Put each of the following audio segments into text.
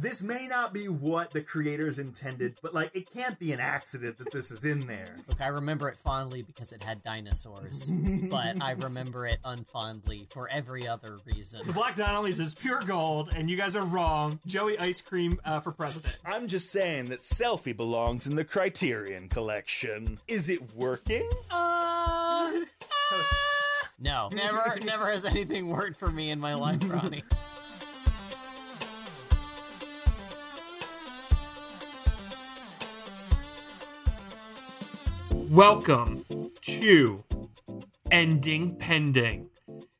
this may not be what the creators intended, but like it can't be an accident that this is in there. Look, I remember it fondly because it had dinosaurs, but I remember it unfondly for every other reason. The Black Donnellys is pure gold, and you guys are wrong. Joey Ice Cream uh, for president. I'm just saying that selfie belongs in the Criterion collection. Is it working? Uh, No, never, never has anything worked for me in my life, Ronnie. Welcome to Ending Pending.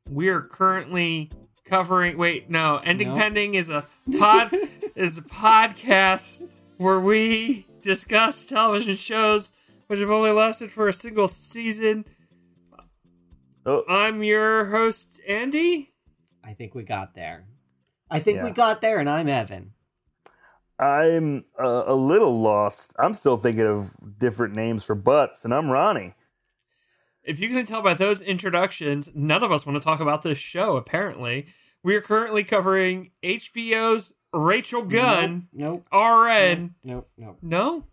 We're currently covering. Wait, no, Ending No. Pending is a pod is a podcast where we discuss television shows which have only lasted for a single season. Oh. I'm your host, Andy. I think we got there. I think we got there, and I'm Evan. I'm uh, a little lost. I'm still thinking of different names for butts, and I'm Ronnie. If you can tell by those introductions, none of us want to talk about this show, apparently. We are currently covering HBO's Rachel Gunn, Nope. RN. Nope. Nope. No?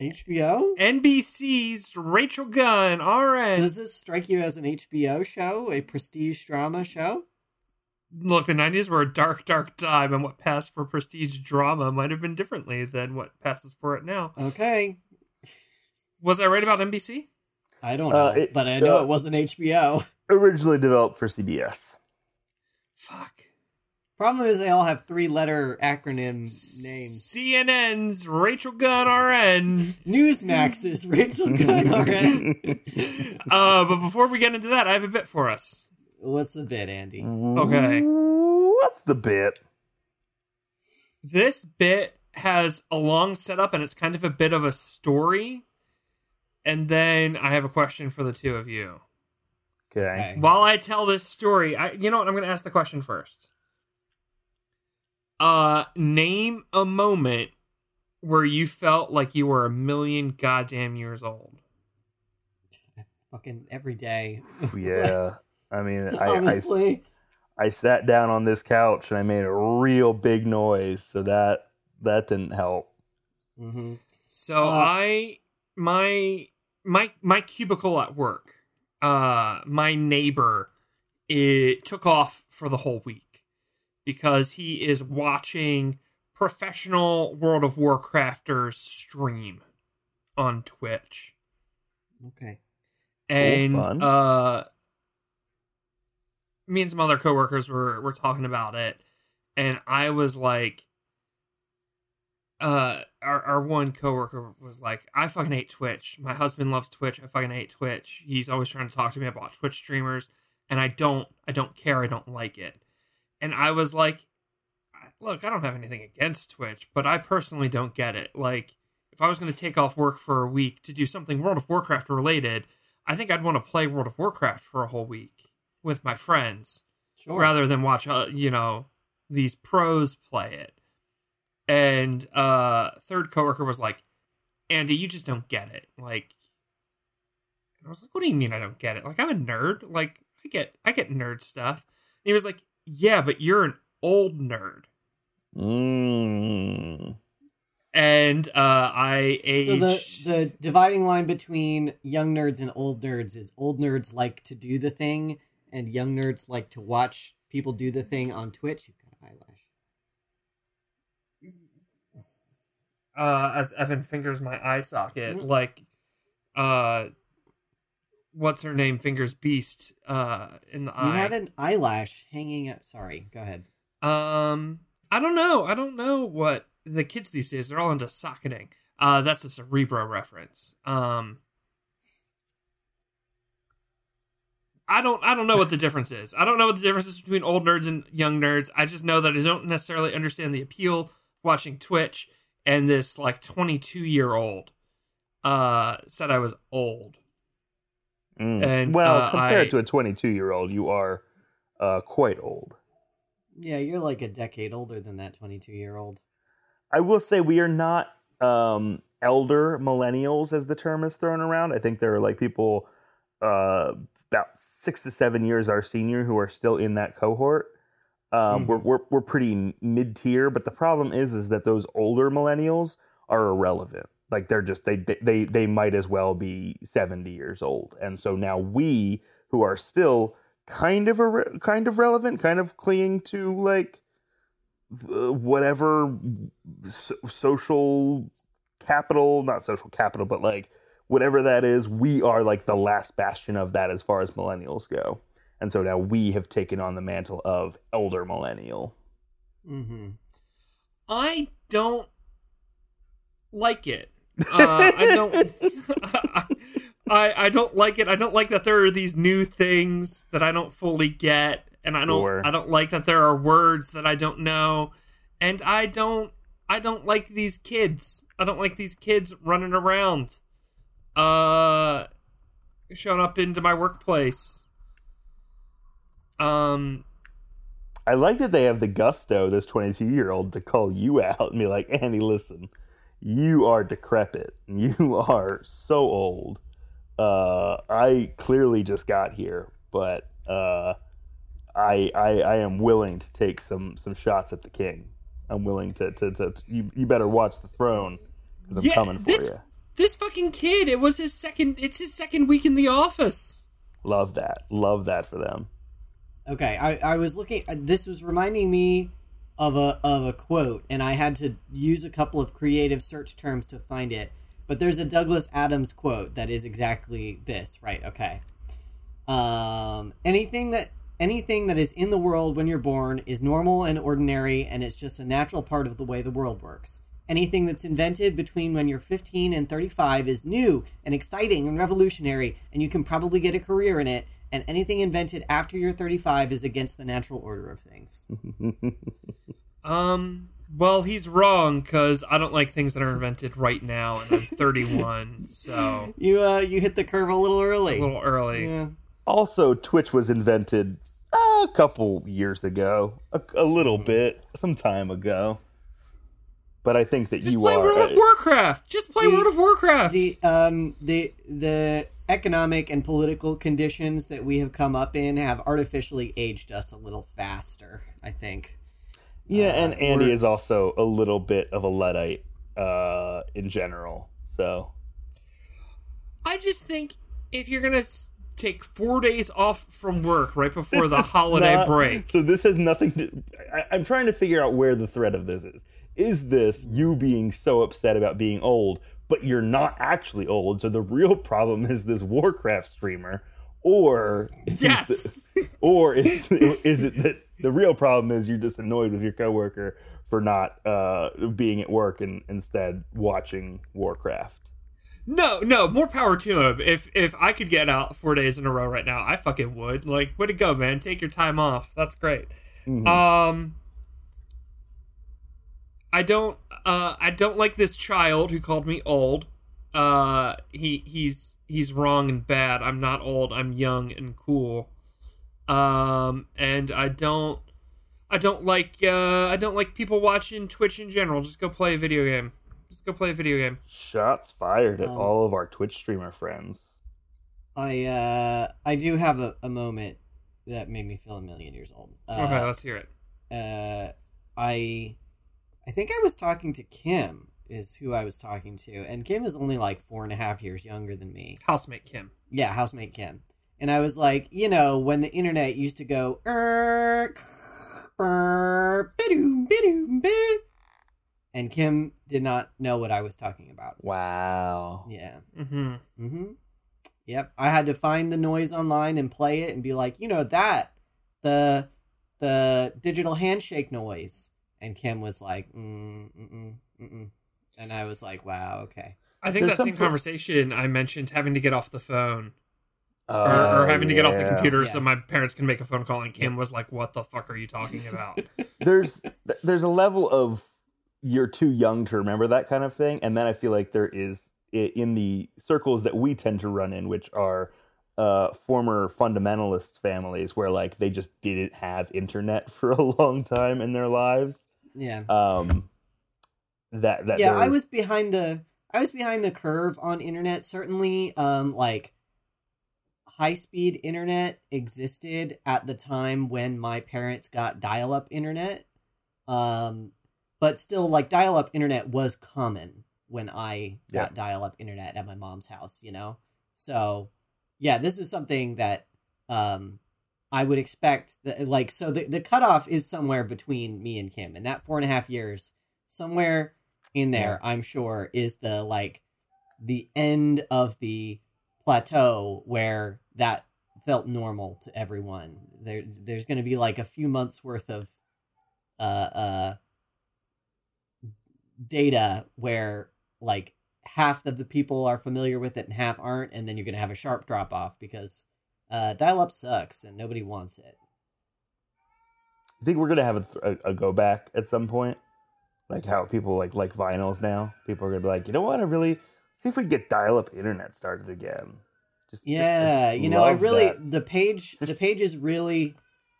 HBO? NBC's Rachel Gunn, RN. Does this strike you as an HBO show, a prestige drama show? Look, the 90s were a dark, dark time, and what passed for prestige drama might have been differently than what passes for it now. Okay. Was I right about NBC? I don't know, Uh, it- but I know uh, it wasn't HBO. Originally developed for CBS. Fuck. Problem is, they all have three-letter acronym names. CNN's Rachel Gunn, RN. Newsmax's Rachel Gunn. RN. Uh, but before we get into that, I have a bit for us. What's the bit, Andy? Okay. What's the bit? this bit has a long setup and it's kind of a bit of a story. And then I have a question for the two of you. Okay. Okay. While I tell this story, I you know what, I'm gonna ask the question first. Uh name a moment where you felt like you were a million goddamn years old. Fucking every day. Yeah. I mean, I, I, I sat down on this couch and I made a real big noise, so that that didn't help. hmm So Uh, I my my my cubicle at work, uh my neighbor it took off for the whole week because he is watching professional World of Warcrafters stream on Twitch. Okay. And fun. uh me and some other coworkers were were talking about it and I was like uh our, our one coworker was like, I fucking hate Twitch. My husband loves Twitch. I fucking hate Twitch. He's always trying to talk to me about Twitch streamers, and I don't I don't care. I don't like it. And I was like, look, I don't have anything against Twitch, but I personally don't get it. Like, if I was going to take off work for a week to do something World of Warcraft related, I think I'd want to play World of Warcraft for a whole week with my friends Sure. rather than watch uh, you know these pros play it. And uh third coworker was like andy you just don't get it. Like and i was like what do you mean i don't get it? Like i'm a nerd. Like i get i get nerd stuff. And he was like yeah but you're an old nerd. Mm. and uh i aged So the the dividing line between young nerds and old nerds is old nerds like to do the thing, and young nerds like to watch people do the thing on Twitch. You've got an eyelash. uh as evan fingers my eye socket Mhm. like uh what's her name fingers beast uh in the You eye had an eyelash hanging up. Sorry, go ahead. Um, I don't know. I don't know what the kids these days. They're all into socketing. Uh, that's a Cerebro reference. Um, I don't. I don't know what the difference is. I don't know what the difference is between old nerds and young nerds. I just know that I don't necessarily understand the appeal watching Twitch. And this like 22 year old uh said I was old. Mm. And, well, uh, compared I- to a 22 year old, you are uh, quite old. Yeah, you're like a decade older than that 22 year old. I will say we are not um, elder millennials, as the term is thrown around. I think there are like people uh, about six to seven years our senior who are still in that cohort. Um, we're, we're we're pretty mid tier, but the problem is is that those older millennials are irrelevant. Like they're just they they they might as well be seventy years old, and so now we who are still kind of a kind of relevant, kind of clinging to like uh, whatever so- social capital, not social capital, but like whatever that is, we are like the last bastion of that as far as millennials go. And so now we have taken on the mantle of elder millennial. Mm-hmm. I don't like it. Uh, I don't. I I don't like it. I don't like that there are these new things that I don't fully get, and I don't. Sure. I don't like that there are words that I don't know, and I don't. I don't like these kids. I don't like these kids running around, uh, showing up into my workplace. Um, I like that they have the gusto, this 22 year old, to call you out and be like, Annie, listen, you are decrepit. You are so old. Uh, I clearly just got here, but uh, I, I I am willing to take some some shots at the king. I'm willing to to, to, to you, you better watch the throne because I'm Yeah, coming for this- you. This fucking kid. It was his second. It's his second week in the office. Love that. Love that for them. Okay, I, I was looking. uh, This was reminding me of a of a quote, and I had to use a couple of creative search terms to find it. But there's a Douglas Adams quote that is exactly this. Right? Okay. Um, anything that anything that is in the world when you're born is normal and ordinary, and it's just a natural part of the way the world works. Anything that's invented between when you're 15 and 35 is new and exciting and revolutionary, and you can probably get a career in it. And anything invented after you're 35 is against the natural order of things. Um. Well, he's wrong because I don't like things that are invented right now, and I'm 31, so You uh, you hit the curve a little early. a little early. yeah. Also, Twitch was invented a couple years ago, a, a little bit, some time ago. But I think that you are. Just you play are. World of Warcraft. Just play The- World of Warcraft. the um the the economic and political conditions that we have come up in have artificially aged us a little faster. I think. yeah, and uh, Andy is also a little bit of a luddite uh, in general. So I just think if you're gonna s- take four days off from work right before the holiday Not- break, So this has nothing to. I, I'm trying to figure out where the thread of this is. Is this you being so upset about being old, but you're not actually old? So the real problem is this Warcraft streamer, or is yes, the- or is is it that the real problem is you're just annoyed with your coworker for not uh, being at work and instead watching Warcraft? no, no, more power to him. If if I could get out four days in a row right now, I fucking would. Like, way to go, man! Take your time off. That's great. Mhm. Um, I don't. Uh, I don't like this child who called me old. Uh, he he's he's wrong and bad. I'm not old. I'm young and cool. Um, and I don't. I don't like. Uh, I don't like people watching Twitch in general. Just go play a video game. Just go play a video game. Shots fired at Um, all of our Twitch streamer friends. I uh I do have a, a moment that made me feel a million years old. Uh, Okay, let's hear it. uh, I I think I was talking to Kim is who I was talking to, and Kim is only like four and a half years younger than me. Housemate Kim. Yeah, housemate Kim. And I was like, you know, when the internet used to go, er, er, bidoom, bidoom, bid. and Kim did not know what I was talking about. Wow. Yeah. Mm-hmm. Mm-hmm. Yep. I had to find the noise online and play it and be like, you know that the the digital handshake noise. And Kim was like, mm, mm, mm, mm. and I was like, wow, okay. I think There's that same conversation I mentioned having to get off the phone or, Oh, or having to get off the computer Yeah. so my parents can make a phone call and Kim was like, What the fuck are you talking about? there's there's a level of you're too young to remember that kind of thing and then i feel like there is in the circles that we tend to run in which are uh former fundamentalist families where like they just didn't have internet for a long time in their lives Yeah. um that that yeah, I was behind the I was behind the curve on internet certainly. Um like high speed internet existed at the time when my parents got dial up internet. Um, but still, like dial up internet was common when I got Yeah. dial up internet at my mom's house. You know, so yeah, this is something that um I would expect that like so the the cutoff is somewhere between me and Kim, and that four and a half years somewhere in there, I'm sure, is the like the end of the plateau where that felt normal to everyone. There there's going to be like a few months worth of uh uh data where like half of the people are familiar with it and half aren't and then you're going to have a sharp drop off because uh dial up sucks and nobody wants it. I think we're gonna have a, a, a go back at some point, like how people like like vinyls now. People are gonna be like, you know what? I really see if we can get dial up internet started again. Just just- Yeah, just you know, I really that. the page the pages really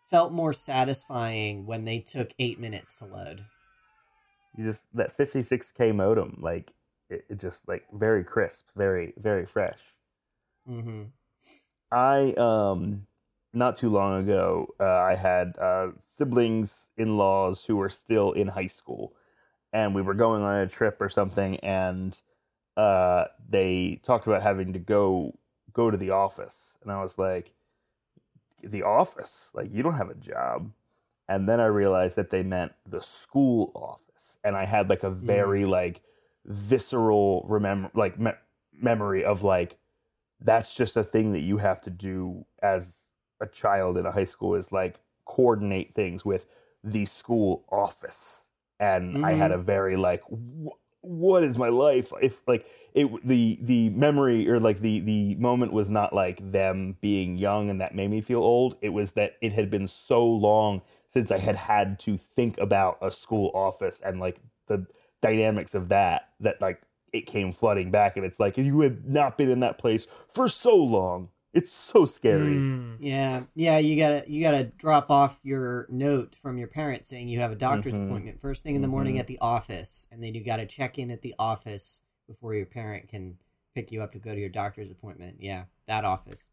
felt more satisfying when they took 8 minutes to load. you just that 56k modem like it, it just like very crisp, very very fresh. Mhm. I um not too long ago uh, I had uh, siblings in laws who were still in high school, and we were going on a trip or something, and uh, they talked about having to go go to the office, and I was like, the office, like you don't have a job, and then I realized that they meant the school office, and I had like a very like visceral remember like me- memory of like that's just a thing that you have to do as a child in a high school is like coordinate things with the school office. And i had mm-hmm. a very like wh- what is my life? If like it the the memory or like the the moment was not like them being young and that made me feel old. It was that it had been so long since i had had to think about a school office and like the dynamics of that that like it came flooding back and it's like you have not been in that place for so long it's so scary Mm. Yeah, yeah, you gotta you gotta drop off your note from your parents saying you have a doctor's Mhm. appointment first thing in the morning Mhm. at the office, and then you gotta check in at the office before your parent can pick you up to go to your doctor's appointment. Yeah, that office.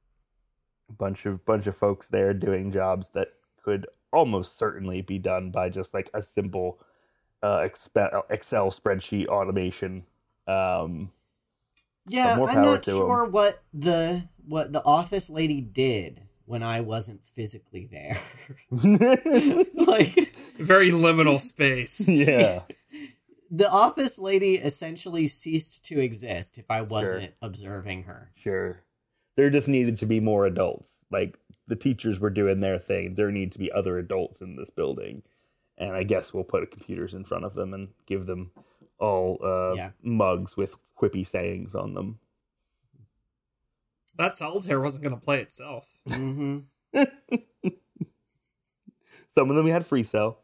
A bunch of bunch of folks there doing jobs that could almost certainly be done by just like a simple uh, Excel spreadsheet automation. Um, Yeah, I'm not to 'em. sure what the what the office lady did when I wasn't physically there. like Very liminal space. yeah, the office lady essentially ceased to exist if I wasn't observing her. sure. There just needed to be more adults. Like the teachers were doing their thing. There need to be other adults in this building, and I guess we'll put computers in front of them and give them all uh, Yeah. mugs with quippy sayings on them. That solitaire wasn't going to play itself. hmm Some of them we had free cell.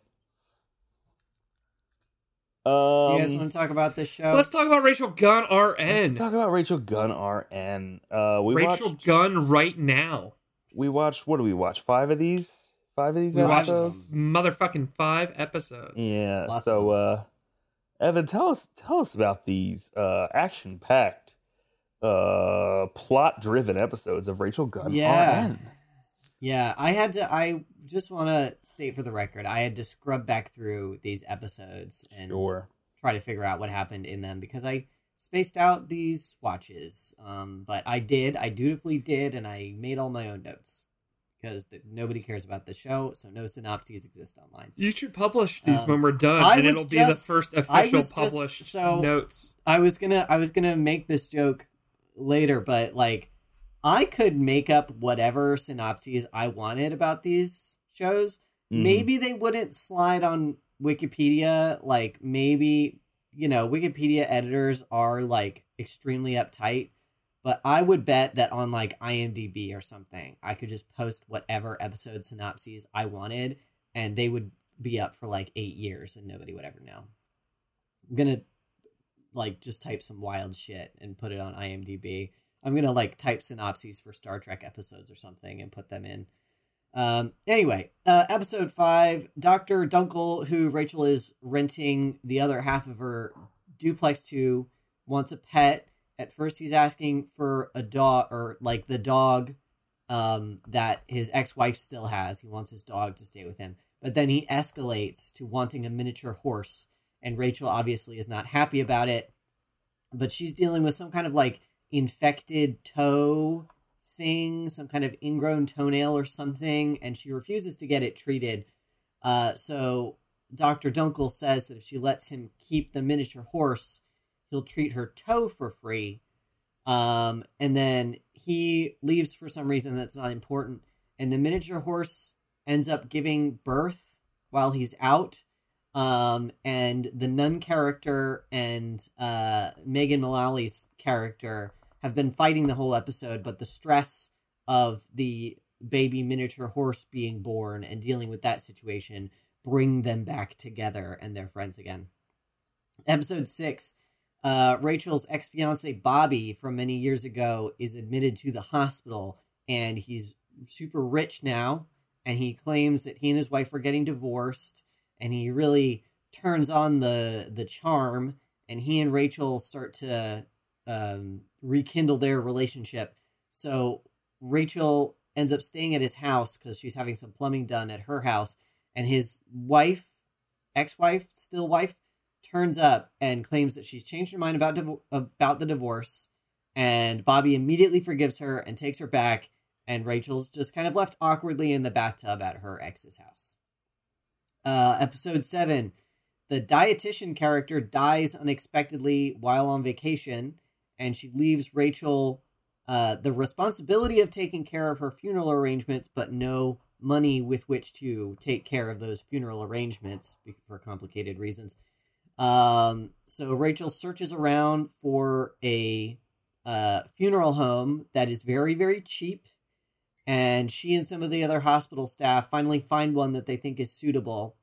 Um, you guys want to talk about this show? Let's talk about Rachel Gunn Let's RN. talk about Rachel Gunn RN. Uh, we Rachel watched, Gunn right now. we watched. What do we watch? Five of these. Five of these We watched motherfucking five episodes. Yeah. Lots so, of uh, Evan, tell us tell us about these uh, action packed, uh, plot driven episodes of Rachel Gunn Yeah. RN. Yeah, I had to. I just want to state for the record, I had to scrub back through these episodes and Sure. try to figure out what happened in them because I spaced out these watches. Um, but I did. I dutifully did, and I made all my own notes because th- nobody cares about the show, so no synopses exist online. You should publish these Um, when we're done, I and it'll be the first official was just- published so- notes. I was gonna I was gonna make this joke later, but like I could make up whatever synopses I wanted about these shows. Mhm. Maybe they wouldn't slide on Wikipedia. Like maybe you know Wikipedia editors are like extremely uptight, but I would bet that on like IMDb or something, I could just post whatever episode synopses I wanted, and they would be up for like eight years, and nobody would ever know. I'm gonna like just type some wild shit and put it on IMDb. I'm gonna like type synopses for Star Trek episodes or something and put them in. Um, anyway, uh, episode five, Doctor Dunkel, who Rachel is renting the other half of her duplex to, wants a pet. At first, he's asking for a dog or like the dog um, that his ex-wife still has. He wants his dog to stay with him, but then he escalates to wanting a miniature horse, and Rachel obviously is not happy about it. But she's dealing with some kind of like infected toe thing, some kind of ingrown toenail or something, and she refuses to get it treated. Uh, so Dr. Dunkel says that if she lets him keep the miniature horse, he'll treat her toe for free. Um, and then he leaves for some reason that's not important, and the miniature horse ends up giving birth while he's out. Um, and the nun character and uh, Megan Mullally's character have been fighting the whole episode, but the stress of the baby miniature horse being born and dealing with that situation bring them back together and they're friends again. Episode six uh, Rachel's ex fiance Bobby from many years ago is admitted to the hospital and he's super rich now. And he claims that he and his wife are getting divorced. And he really turns on the the charm. And he and Rachel start to um, rekindle their relationship. So Rachel ends up staying at his house because she's having some plumbing done at her house. And his wife, ex wife, still wife, turns up and claims that she's changed her mind about div- about the divorce and Bobby immediately forgives her and takes her back and Rachel's just kind of left awkwardly in the bathtub at her ex's house. Uh, episode 7 the dietitian character dies unexpectedly while on vacation and she leaves Rachel uh, the responsibility of taking care of her funeral arrangements but no money with which to take care of those funeral arrangements for complicated reasons. Um, so Rachel searches around for a uh, funeral home that is very, very cheap. And she and some of the other hospital staff finally find one that they think is suitable,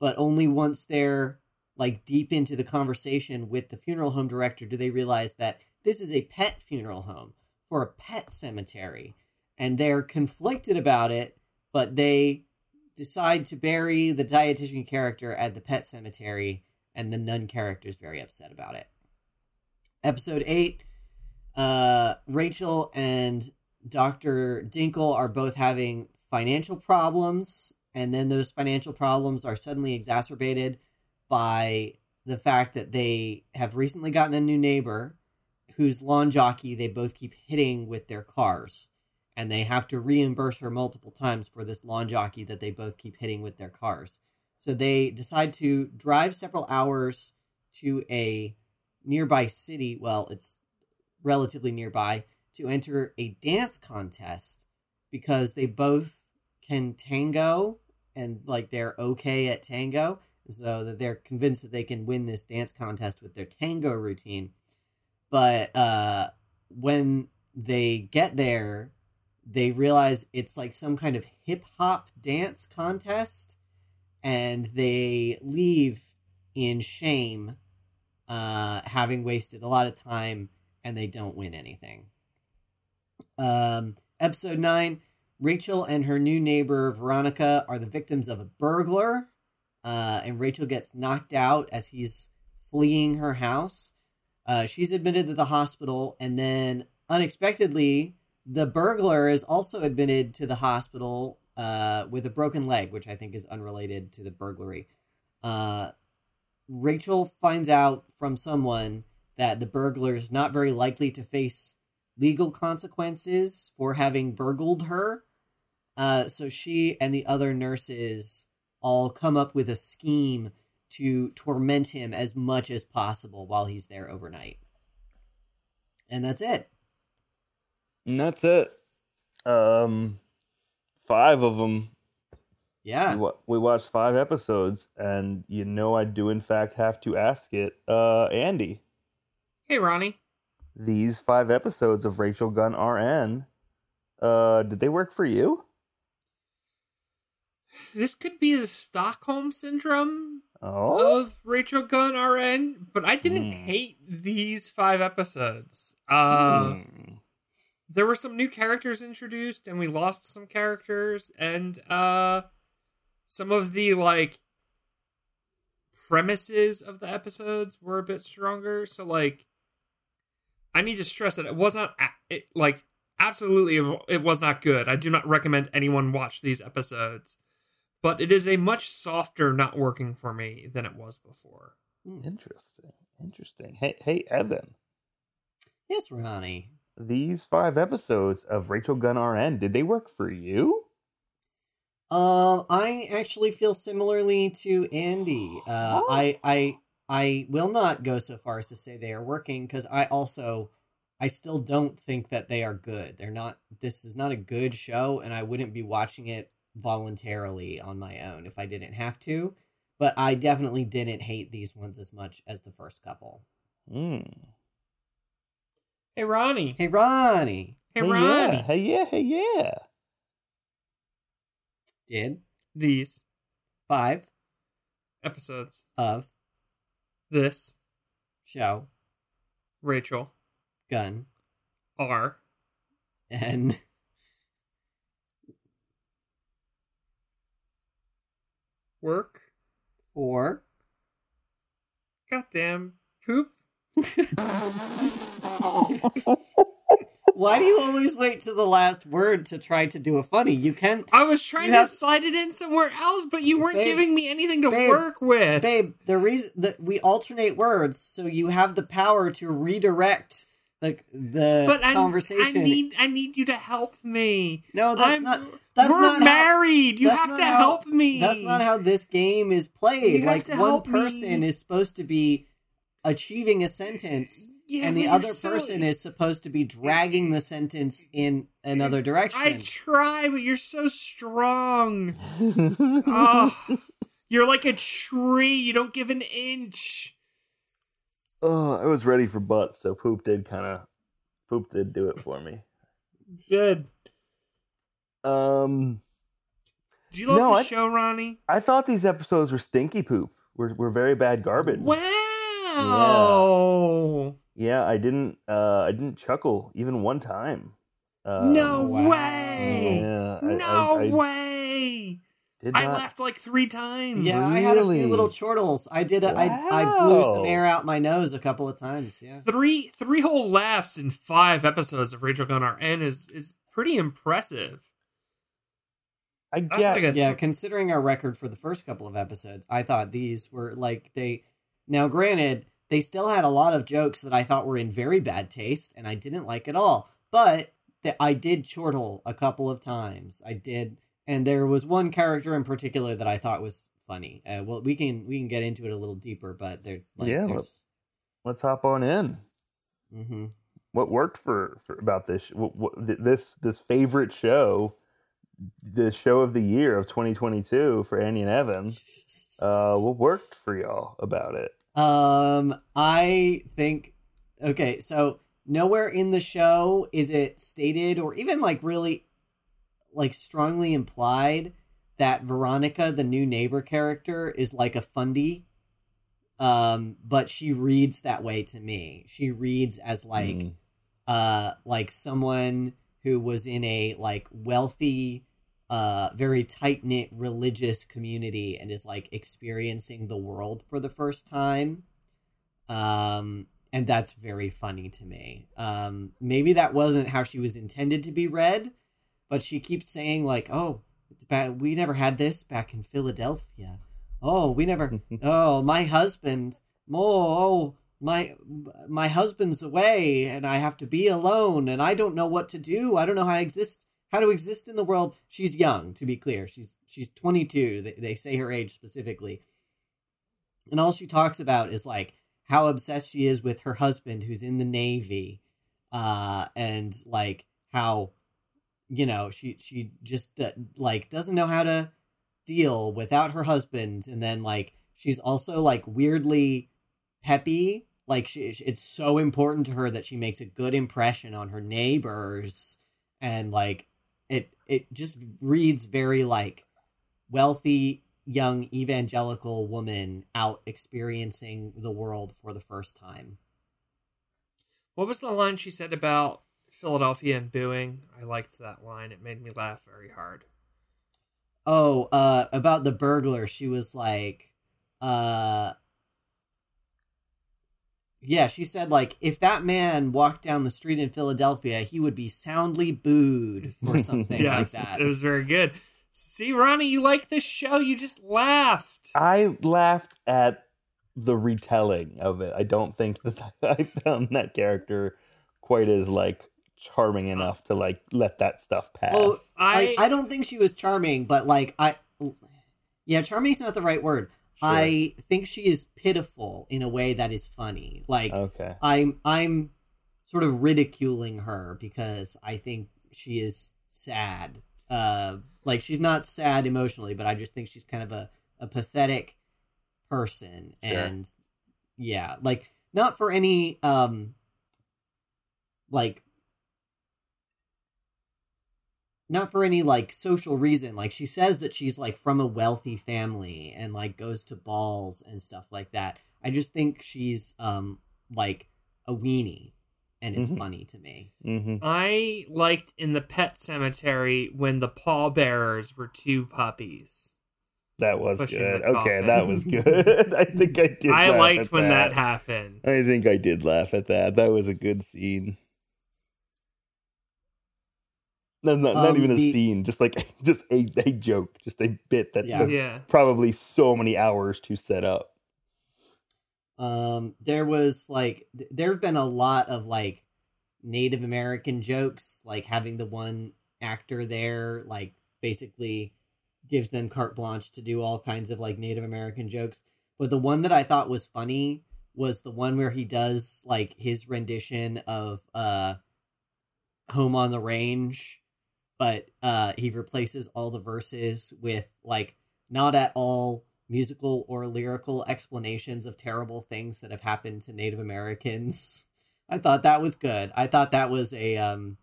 but only once they're like deep into the conversation with the funeral home director do they realize that this is a pet funeral home for a pet cemetery. And they're conflicted about it, but they decide to bury the dietitian character at the pet cemetery and the nun character is very upset about it. Episode 8 uh, Rachel and Dr. Dinkle are both having financial problems, and then those financial problems are suddenly exacerbated by the fact that they have recently gotten a new neighbor whose lawn jockey they both keep hitting with their cars. And they have to reimburse her multiple times for this lawn jockey that they both keep hitting with their cars. So they decide to drive several hours to a nearby city. Well, it's relatively nearby to enter a dance contest because they both can tango and like they're okay at tango. So that they're convinced that they can win this dance contest with their tango routine. But uh, when they get there, they realize it's like some kind of hip hop dance contest and they leave in shame, uh, having wasted a lot of time, and they don't win anything. Um, episode 9 Rachel and her new neighbor, Veronica, are the victims of a burglar, uh, and Rachel gets knocked out as he's fleeing her house. Uh, she's admitted to the hospital, and then unexpectedly, the burglar is also admitted to the hospital uh, with a broken leg, which I think is unrelated to the burglary. Uh, Rachel finds out from someone that the burglar is not very likely to face legal consequences for having burgled her. Uh, so she and the other nurses all come up with a scheme to torment him as much as possible while he's there overnight. And that's it. And that's it. Um, five of them. Yeah. We, we watched five episodes, and you know I do in fact have to ask it, uh, Andy. Hey, Ronnie. These five episodes of Rachel Gunn RN, uh, did they work for you? This could be the Stockholm syndrome oh? of Rachel Gunn RN, but I didn't mm. hate these five episodes. Uh, mm there were some new characters introduced and we lost some characters and uh some of the like premises of the episodes were a bit stronger so like i need to stress that it was not it, like absolutely it- it was not good. I do not recommend anyone watch these episodes. But it is a much softer not working for me than it was before. Interesting. Interesting. Hey, hey, Evan. Yes, Ronnie. These five episodes of Rachel Gunn RN, did they work for you? Um, I actually feel similarly to Andy. Uh, Oh. I, I, I will not go so far as to say they are working because I also, I still don't think that they are good. They're not. This is not a good show, and I wouldn't be watching it voluntarily on my own if I didn't have to. But I definitely didn't hate these ones as much as the first couple. Hmm. Hey Ronnie. Hey, Ronnie, Hey, hey, Ronnie. Yeah. Hey, yeah. Hey, yeah. did These five episodes. of This show Rachel gun are and work. for Goddamn poop. Why do you always wait to the last word to try to do a funny? You can, I was trying You to have- slide it in somewhere else, but you weren't Babe, giving me anything to babe, work with. babe. The reason that we alternate words, so you have the power to redirect like the but I, conversation. I need I need you to help me. no, that's I'm- not. That's we're not how- married. you that's have to how- help me. That's not how this game is played. You like one help me. person is supposed to be achieving a sentence. Yeah, and the other so- person is supposed to be dragging the sentence in another direction. I try, but you're so strong. oh, you're like a tree. You don't give an inch. oh, I was ready for butts, so poop did kind of poop did do it for me. Good. Um, Do you love No, the I- show, Ronnie? I thought these episodes were stinky poop. We're, we're very bad garbage. Wow. Yeah, I didn't. Uh, I didn't chuckle even one time. Uh, No wow. way. Yeah, I- no I- I way. Did I laughed like three times. Yeah, I had a few little chortles. I did. I blew some air out my nose a couple of times. Yeah. Three three whole laughs in five episodes of Rachel Gunnar RN is is pretty impressive. I That's get. like a Yeah, considering our record for the first couple of episodes, I thought these were like they. Now, granted, they still had a lot of jokes that I thought were in very bad taste, and I didn't like at all. But that I did chortle a couple of times. I did, and there was one character in particular that I thought was funny. Uh, well, we can we can get into it a little deeper, but there, like, Yeah, there's. Let's hop on in. hmm What worked for, for about this what, what, this this favorite show, the show of the year of 2022 for Andy and Evan? Uh, what worked for y'all about it? Um, I think okay, so nowhere in the show is it stated or even like really like strongly implied that Veronica, the new neighbor character, is like a fundy. Um, but she reads that way to me. She reads as like Mm. uh like someone who was in a like wealthy uh very tight knit religious community and is like experiencing the world for the first time. Um and that's very funny to me. Um maybe that wasn't how she was intended to be read but she keeps saying like oh it's bad we never had this back in philadelphia. Oh we never oh my husband oh, oh my my husband's away and i have to be alone and i don't know what to do. I don't know how I exist how to exist in the world. She's young to be clear. She's she's 22 they, they say her age specifically. And all she talks about is like how obsessed she is with her husband who's in the navy uh and like how you know she she just uh, like doesn't know how to deal without her husband. And then like she's also like weirdly peppy. Like she, it's so important to her that she makes a good impression on her neighbors. And like it it just reads very like wealthy young evangelical woman out experiencing the world for the first time What was the line she said about Philadelphia and booing? I liked that line. It made me laugh very hard. Oh, uh, about the burglar, she was like, uh, yeah, she said like if that man walked down the street in Philadelphia, he would be soundly booed or something like that. it was very good. See, Ronnie, you like this show? You just laughed. I laughed at the retelling of it. I don't think that I found that character quite as like charming uh, enough to like let that stuff pass. Oh, I, I, I don't think she was charming, but like I, yeah, charming's not the right word. I think she is pitiful in a way that is funny. Like okay. I'm I'm sort of ridiculing her because I think she is sad. Uh, like she's not sad emotionally, but I just think she's kind of a a pathetic person, Sure. and yeah, like not for any um like not for any like social reason like she says that she's like from a wealthy family and like goes to balls and stuff like that i just think she's um like a weenie and it's Mhm. funny to me hmm I liked in the pet cemetery when the pallbearers were two puppies. That was good. Okay, that was good. I think I did. I laugh liked at when that. happened. I think I did laugh at that. That was a good scene. No, not, not Um, even a the- scene, just like just a, a joke, just a bit that Yeah. took yeah. probably so many hours to set up. um there was like th- there have been a lot of like native american jokes like having the one actor there like basically gives them carte blanche to do all kinds of like native american jokes but the one that i thought was funny was the one where he does like his rendition of uh home on the range but uh he replaces all the verses with like not at all musical or lyrical explanations of terrible things that have happened to Native Americans. I thought that was good. I thought that was a um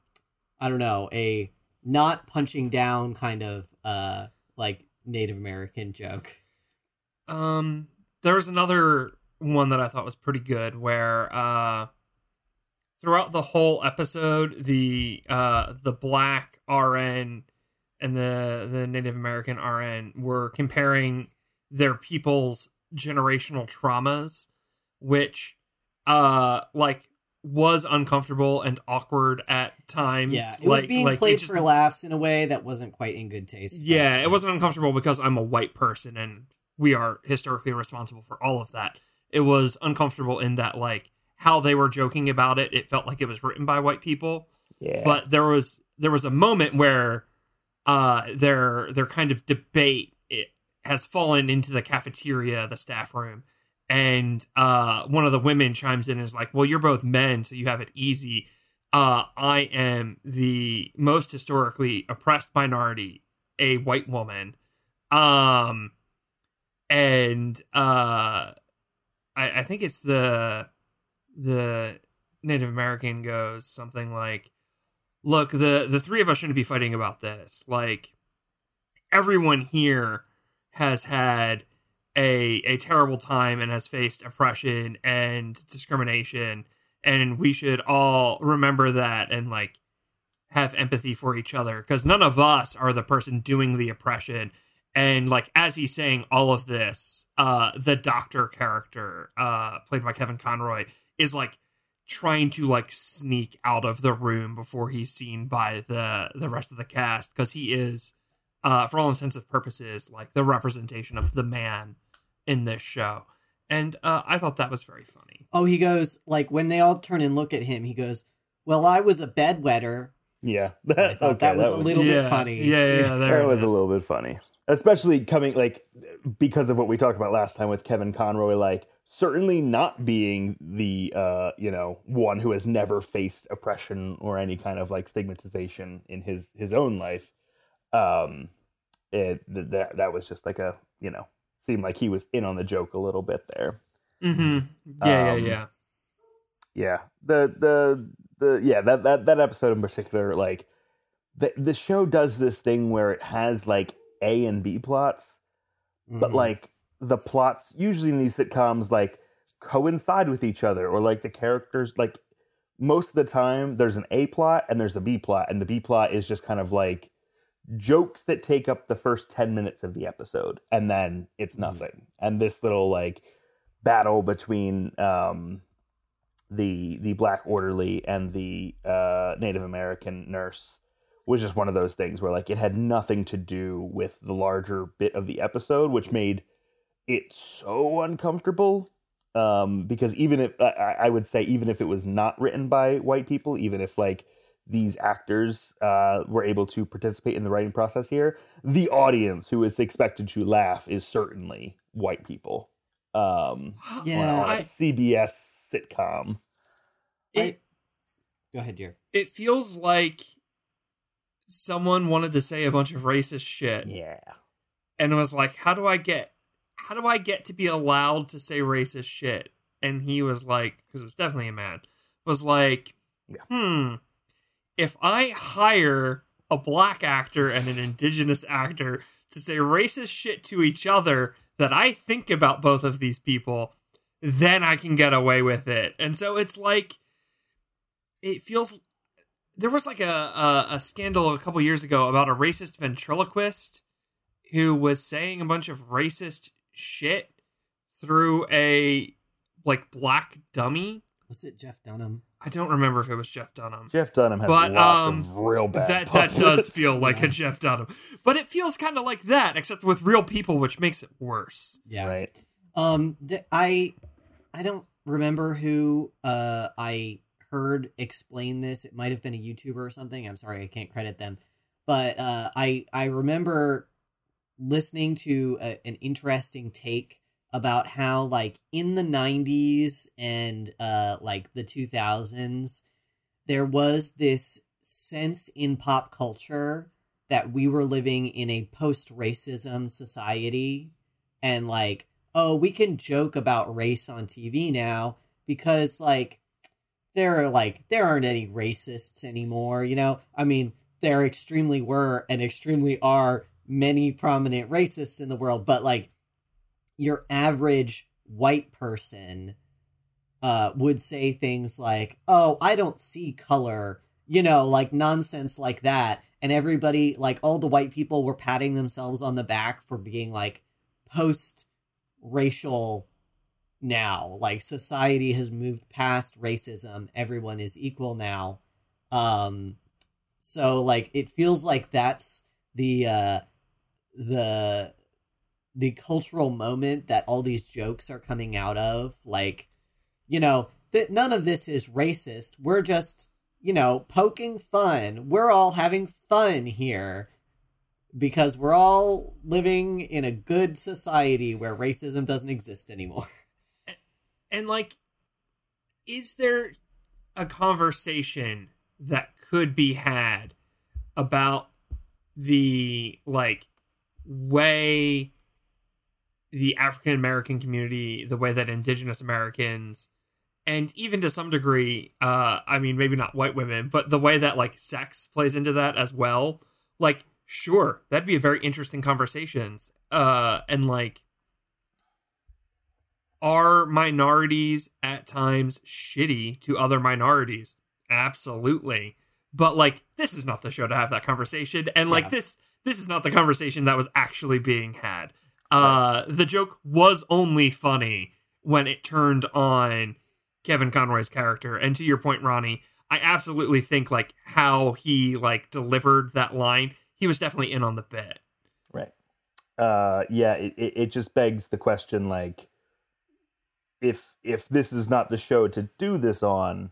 I don't know, a not punching down kind of uh like Native American joke. Um, there was another one that I thought was pretty good where uh, throughout the whole episode, the uh, the black RN and the the Native American RN were comparing their people's generational traumas, which uh like was uncomfortable and awkward at times. Yeah, it was being like, played just- for laughs in a way that wasn't quite in good taste. yeah, it wasn't uncomfortable because I'm a white person and we are historically responsible for all of that. It was uncomfortable in that like how they were joking about it, it felt like it was written by white people. Yeah, But there was there was a moment where uh their their kind of debate it has fallen into the cafeteria, the staff room. And uh one of the women chimes in and is like, Well, you're both men, so you have it easy. Uh I am the most historically oppressed minority, a white woman. Um and uh I, I think it's the the Native American goes something like, "Look, the the three of us shouldn't be fighting about this. Like, everyone here has had a a terrible time and has faced oppression and discrimination, and we should all remember that and like have empathy for each other because none of us are the person doing the oppression." And like as he's saying all of this, uh, the doctor character, uh, played by Kevin Conroy, is like trying to like sneak out of the room before he's seen by the the rest of the cast because he is uh for all intents and purposes like the representation of the man in this show and uh i thought that was very funny Oh, he goes like when they all turn and look at him, he goes, "Well, I was a bedwetter." yeah. I thought that was a little bit funny. yeah yeah, yeah there that it was a little bit funny, especially coming like because of what we talked about last time with Kevin Conroy. Like certainly not being the uh, you know one who has never faced oppression or any kind of like stigmatization in his his own life. Um, it th- that that was just like a you know seemed like he was in on the joke a little bit there. Mhm. yeah Um, yeah yeah Yeah. The the the yeah, that that that episode in particular like the the show does this thing where it has like A and B plots, but Mhm. like the plots usually in these sitcoms like coincide with each other or like the characters like most of the time there's an A plot and there's a B plot and the B plot is just kind of like jokes that take up the first 10 minutes of the episode and then it's Mhm. nothing. And this little like battle between um the the black orderly and the uh, Native American nurse was just one of those things where like it had nothing to do with the larger bit of the episode, which made it so uncomfortable. Um, because even if I, I would say even if it was not written by white people, even if like these actors uh, were able to participate in the writing process here, the audience who is expected to laugh is certainly white people. Um, Yeah. on a I- CBS sitcom. It Go ahead, dear. it feels like someone wanted to say a bunch of racist shit Yeah. and it was like, "How do I get? How do I get to be allowed to say racist shit?" And he was like, because it was definitely a man, was like, Yeah. "Hmm, if I hire a black actor and an indigenous actor to say racist shit to each other that I think about both of these people, then I can get away with it." And so it's like, it feels. There was like a, a, a scandal a couple years ago about a racist ventriloquist who was saying a bunch of racist shit through a like black dummy. Was it Jeff Dunham? I don't remember if it was Jeff Dunham. Jeff Dunham has But, lots um, of real bad. that that does feel like a Jeff Dunham, but it feels kind of like that, except with real people, which makes it worse. Yeah. right. Um, th- I, I don't remember who uh I heard explain this. It might have been a YouTuber or something. I'm sorry, I can't credit them, but uh, I I remember listening to a, an interesting take about how like in the 90s and uh like the 2000s there was this sense in pop culture that we were living in a post-racism society and like oh we can joke about race on TV now because like there are like there aren't any racists anymore you know? I mean there extremely were and extremely are many prominent racists in the world but like your average white person uh would say things like oh i don't see color you know like nonsense like that. And everybody like all the white people were patting themselves on the back for being like post racial now. Like society has moved past racism. Everyone is equal now. Um so like it feels like that's the uh the the cultural moment that all these jokes are coming out of like you know that none of this is racist. We're just you know poking fun. We're all having fun here because we're all living in a good society where racism doesn't exist anymore. And like, is there a conversation that could be had about the like way the African American community, the way that Indigenous Americans, and even to some degree, uh, I mean, maybe not white women, but the way that like sex plays into that as well. Like, sure, that'd be a very interesting conversations. Uh, and like, are minorities at times shitty to other minorities? Absolutely. But like this is not the show to have that conversation and like Yeah. this this is not the conversation that was actually being had. Uh the joke was only funny when it turned on Kevin Conroy's character and to your point Ronnie, I absolutely think like how he like delivered that line, he was definitely in on the bit. Right. Uh, yeah, it, it, it just begs the question like if if this is not the show to do this on,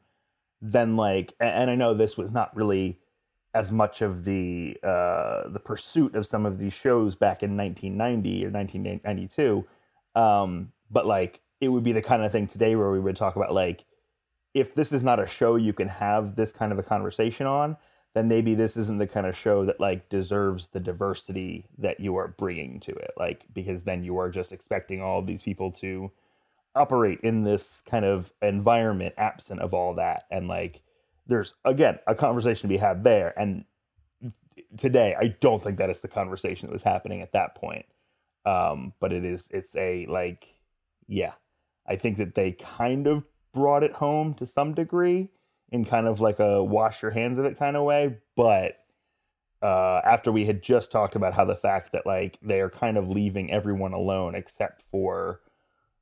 then like and I know this was not really as much of the uh the pursuit of some of these shows back in 1990 or 1992 um but like it would be the kind of thing today where we would talk about like if this is not a show you can have this kind of a conversation on then maybe this isn't the kind of show that like deserves the diversity that you are bringing to it. Like because then you are just expecting all these people to operate in this kind of environment absent of all that. And like there's again a conversation to be had there. And today i don't think that is the conversation that was happening at that point. Um but it is it's a like yeah i think that they kind of brought it home to some degree in kind of like a wash your hands of it kind of way. But uh after we had just talked about how the fact that like they are kind of leaving everyone alone except for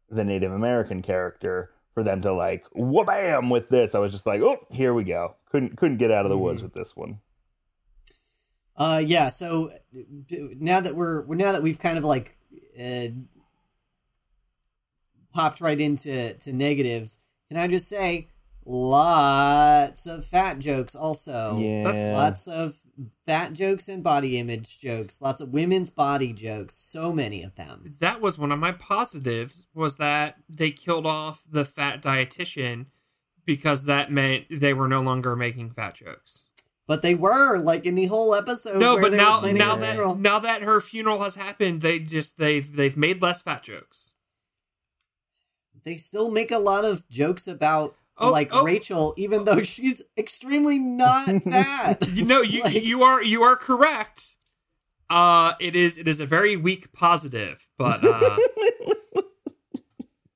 the Native American character for them to like whabam with this. I was just like, oh, here we go. Couldn't couldn't get out of the woods with this one. Uh, yeah. So now that we're we're now that we've kind of like uh, popped right into to negatives, can I just say lots of fat jokes also. Yeah. That's Lots of fat jokes and body image jokes. Lots of women's body jokes. So many of them. that was one of my positives was that they killed off the fat dietitian because that meant they were no longer making fat jokes. But they were like in the whole episode. no, but now now that funeral. now that her funeral has happened, they just they've they've made less fat jokes. they still make a lot of jokes about Oh, like oh. Rachel, even though she's extremely not fat. You know, you Like- you are you are correct. Uh it is it is a very weak positive, but uh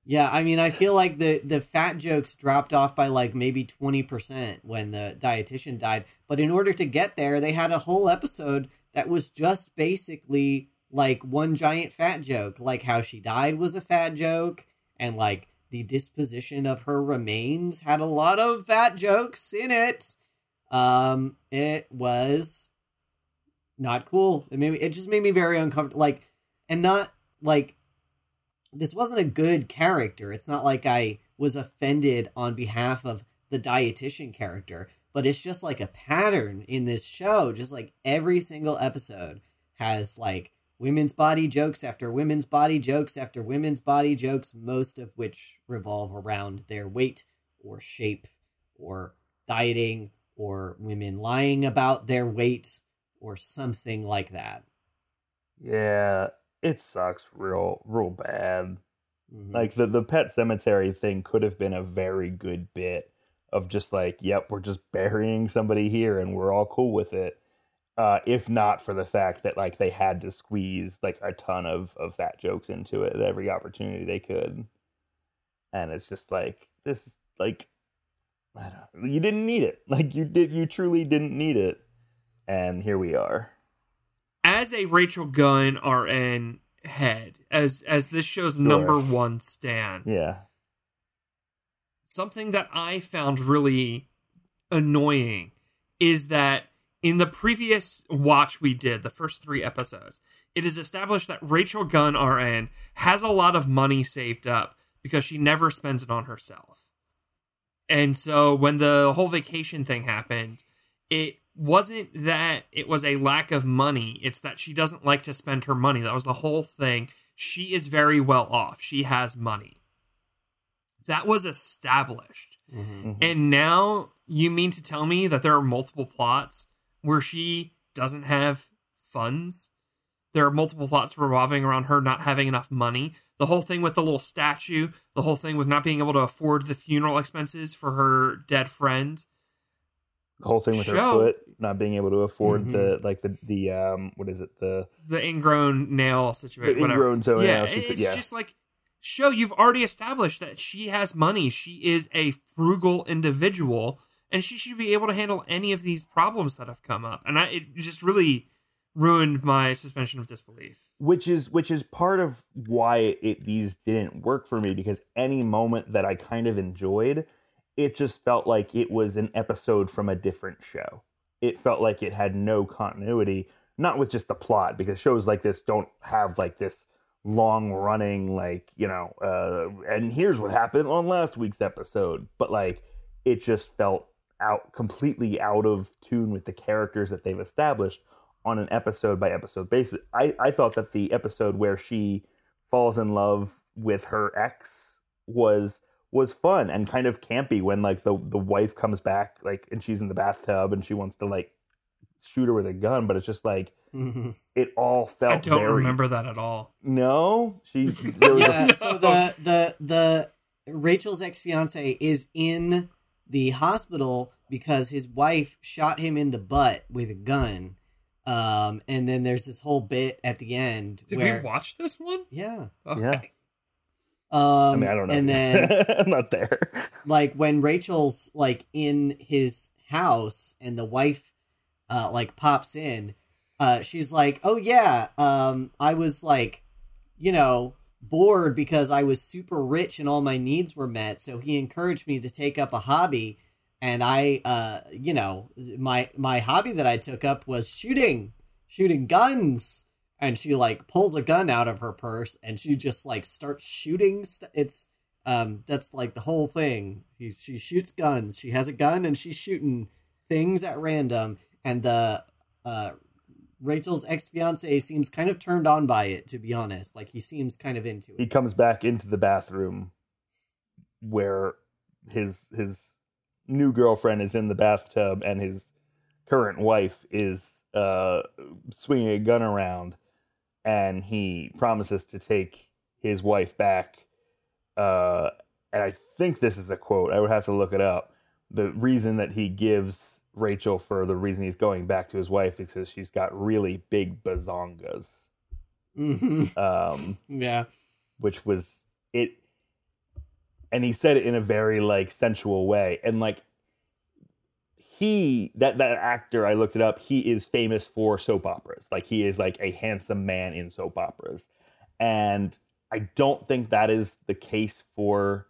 Yeah, I mean, I feel like the the fat jokes dropped off by like maybe twenty percent when the dietitian died. But in order to get there, they had a whole episode that was just basically like one giant fat joke, like how she died was a fat joke, and like the disposition of her remains had a lot of fat jokes in it. Um, it was not cool. It made me, it just made me very uncomfortable. Like, and not like this wasn't a good character. It's not like I was offended on behalf of the dietitian character, but it's just like a pattern in this show. Just like every single episode has like women's body jokes after women's body jokes after women's body jokes, most of which revolve around their weight or shape or dieting or women lying about their weight or something like that. Yeah, it sucks real real bad. Mhm. Like the the pet cemetery thing could have been a very good bit of just like, yep, we're just burying somebody here and we're all cool with it. Uh, if not for the fact that like they had to squeeze like a ton of, of fat jokes into it at every opportunity they could. And it's just like this is like I don't you didn't need it. Like you did you truly didn't need it. And here we are. as a Rachel Gunn RN head, as as this show's number one stan, Yeah. something that I found really annoying is that in the previous watch we did, the first three episodes, it is established that Rachel Gunn RN has a lot of money saved up because she never spends it on herself. And so when the whole vacation thing happened, it wasn't that it was a lack of money, it's that she doesn't like to spend her money. That was the whole thing. She is very well off. She has money. That was established. Mhm. And now you mean to tell me that there are multiple plots where she doesn't have funds? There are multiple plots revolving around her not having enough money. The whole thing with the little statue, the whole thing with not being able to afford the funeral expenses for her dead friend. The whole thing with her foot not being able to afford Mhm. the like the the um what is it the the ingrown nail situation. Ingrown toe yeah, it's yeah. just like show you've already established that she has money. She is a frugal individual, and she should be able to handle any of these problems that have come up. And I, it just really ruined my suspension of disbelief. which is which is part of why it these didn't work for me because any moment that I kind of enjoyed, it just felt like it was an episode from a different show. It felt like it had no continuity, not with just the plot because shows like this don't have like this long running like, you know, uh and here's what happened on last week's episode, but like it just felt out completely out of tune with the characters that they've established on an episode by episode basis. I, I thought that the episode where she falls in love with her ex was was fun and kind of campy when like the the wife comes back like and she's in the bathtub and she wants to like shoot her with a gun, but it's just like Mhm. it all felt I don't very remember that at all. no. She there was a- so the the the Rachel's ex fiance is in the hospital because his wife shot him in the butt with a gun. Um, and then there's this whole bit at the end Did where we watch this one? yeah. Okay. Yeah. Um, I mean I don't know. And then I'm not there. like when Rachel's like in his house and the wife uh like pops in, uh she's like, "Oh yeah, um I was like, you know, bored because I was super rich and all my needs were met. So he encouraged me to take up a hobby, and I, uh, you know, my my hobby that I took up was shooting, shooting guns. And she like pulls a gun out of her purse and she just like starts shooting. St- it's um that's like the whole thing. She she shoots guns. She has a gun and she's shooting things at random. And the uh Rachel's ex fiance seems kind of turned on by it, to be honest. Like he seems kind of into it. he comes back into the bathroom where his his new girlfriend is in the bathtub and his current wife is uh swinging a gun around and he promises to take his wife back uh and I think this is a quote. I would have to look it up. The reason that he gives Rachel for the reason he's going back to his wife because she's got really big bazongas. Mhm. Um Yeah. which was it and he said it in a very like sensual way and like he that that actor i looked it up he is famous for soap operas like he is like a handsome man in soap operas and i don't think that is the case for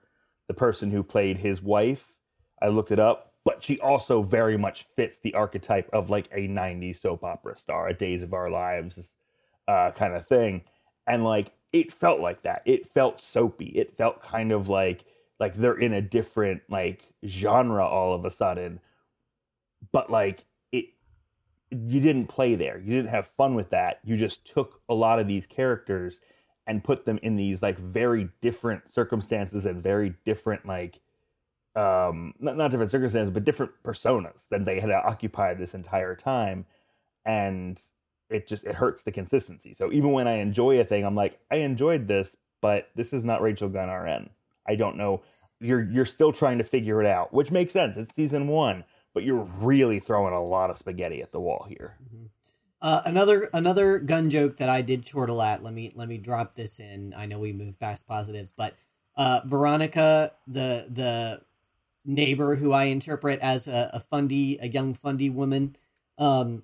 the person who played his wife i looked it up but she also very much fits the archetype of like a 90s soap opera star a days of our lives uh, kind of thing. And like it felt like that. It felt soapy. It felt kind of like like they're in a different like genre all of a sudden. But like it you didn't play there. You didn't have fun with that. You just took a lot of these characters and put them in these like very different circumstances and very different like um not, not different circumstances but different personas than they had occupied this entire time. And it just it hurts the consistency. So even when i enjoy a thing i'm like i enjoyed this but this is not rachel gunn rn i don't know. You're you're still trying to figure it out which makes sense. It's season one but you're really throwing a lot of spaghetti at the wall here. Uh, another another gun joke that I did chortle at. Let me let me drop this in. I know we moved past positives, but uh, Veronica, the the neighbor who I interpret as a, a fundy, a young fundy woman, um,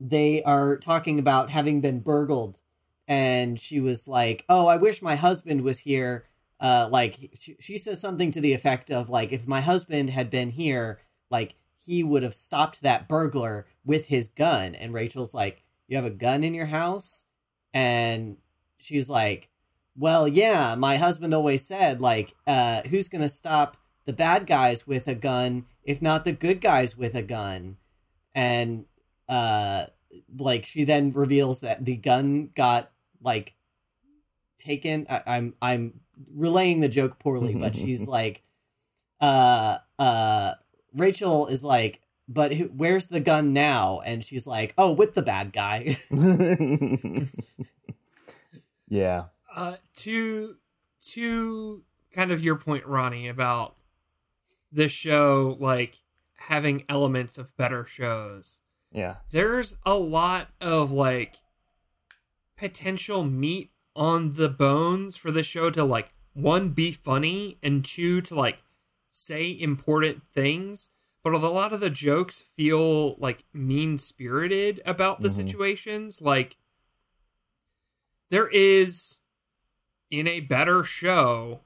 they are talking about having been burgled, and she was like, "Oh, I wish my husband was here." Uh, like she, she says something to the effect of like, "If my husband had been here, like." he would have stopped that burglar with his gun. And Rachel's like, You have a gun in your house? And she's like, Well, yeah, my husband always said, like, uh, who's to stop the bad guys with a gun if not the good guys with a gun? And, uh, like, she then reveals that the gun got, like, taken. I- I'm, I'm relaying the joke poorly, but she's like, uh, uh, Rachel is like, but who, where's the gun now? And she's like, oh, with the bad guy. yeah Uh, to to kind of your point, Ronnie, about this show like having elements of better shows. yeah There's a lot of like potential meat on the bones for the show to like one be funny and two to like say important things but a lot of the jokes feel like mean spirited about the Mhm. situations like there is in a better show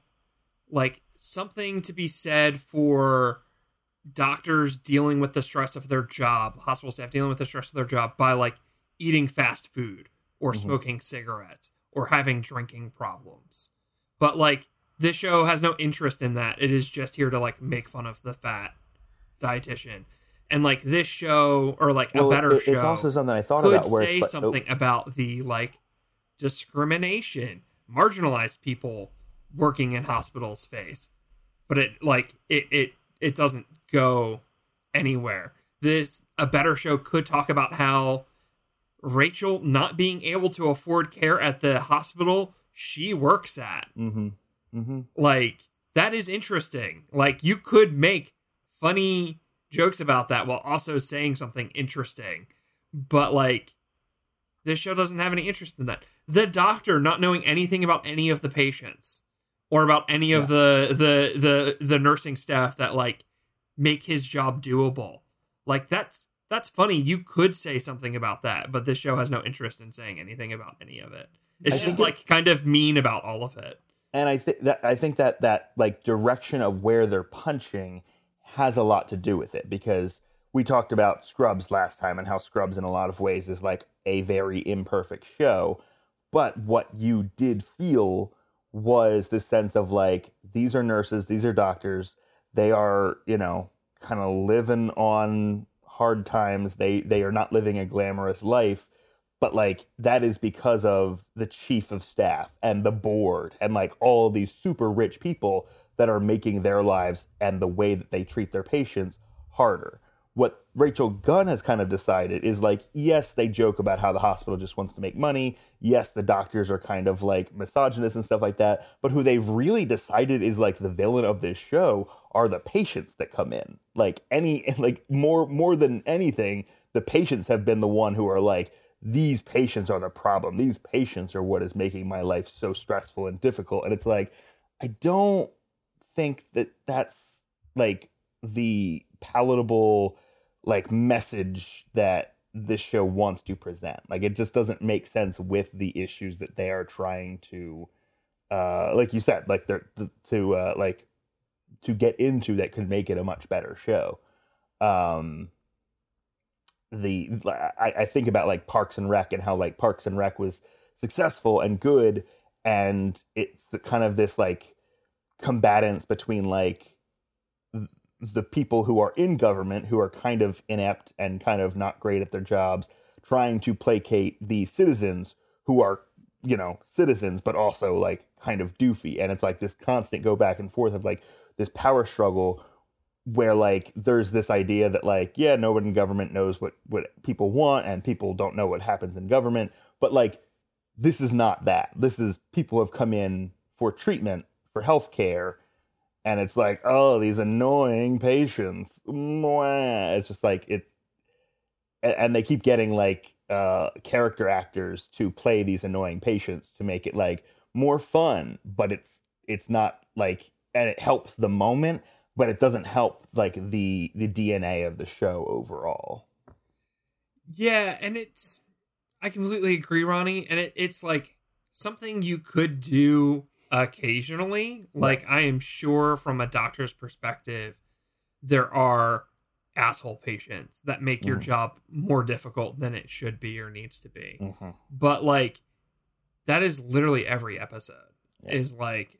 like something to be said for doctors dealing with the stress of their job hospital staff dealing with the stress of their job by like eating fast food or Mhm. smoking cigarettes or having drinking problems. But like this show has no interest in that. It is just here to like make fun of the fat dietitian. And like this show or like well, a better it- show it's also something i thought could about where say oh, something about the like discrimination marginalized people working in hospitals face. But it like it it it doesn't go anywhere. This a better show could talk about how rachel not being able to afford care at the hospital she works at. Mm-hmm, mm-hmm. like that is interesting. Like you could make funny jokes about that while also saying something interesting. But like this show doesn't have any interest in that. The doctor not knowing anything about any of the patients or about any of the the the the nursing staff that like make his job doable. Like that's that's funny. You could say something about that but this show has no interest in saying anything about any of it. It's I just like kind of mean about all of it. and I think that I think that that like direction of where they're punching has a lot to do with it because we talked about Scrubs last time and how Scrubs in a lot of ways is like a very imperfect show, but what you did feel was this sense of like these are nurses, these are doctors, they are you know kind of living on hard times. They they are not living a glamorous life but like that is because of the chief of staff and the board and like all these super rich people that are making their lives and the way that they treat their patients harder. What Rachel Gunn has kind of decided is like, yes, they joke about how the hospital just wants to make money. Yes, the doctors are kind of like misogynist and stuff like that. But who they've really decided is like the villain of this show are the patients that come in. Like any, like more, more than anything, the patients have been the one who are like, these patients are the problem. These patients are what is making my life so stressful and difficult. And it's like, I don't think that that's like the palatable like message that this show wants to present. Like it just doesn't make sense with the issues that they are trying to uh like you said, like they're to uh like to get into that could make it a much better show. Um the I, I think about like Parks and Rec and how like Parks and Rec was successful and good, and it's the, kind of this like combatants between like the people who are in government who are kind of inept and kind of not great at their jobs, trying to placate the citizens who are you know citizens but also like kind of doofy, and it's like this constant go back and forth of like this power struggle where like there's this idea that like yeah nobody in government knows what what people want and people don't know what happens in government but like this is not that. This is people have come in for treatment for health care and it's like oh these annoying patients Mwah. it's just like it and, they keep getting like uh character actors to play these annoying patients to make it like more fun but it's it's not like and it helps the moment but it doesn't help like the the DNA of the show overall. Yeah, and it's I completely agree, Ronnie, and it, it's like something you could do occasionally. Like I am sure from a doctor's perspective, there are asshole patients that make your Mhm. job more difficult than it should be or needs to be. Mm-hmm. But like that is literally every episode Yeah. is like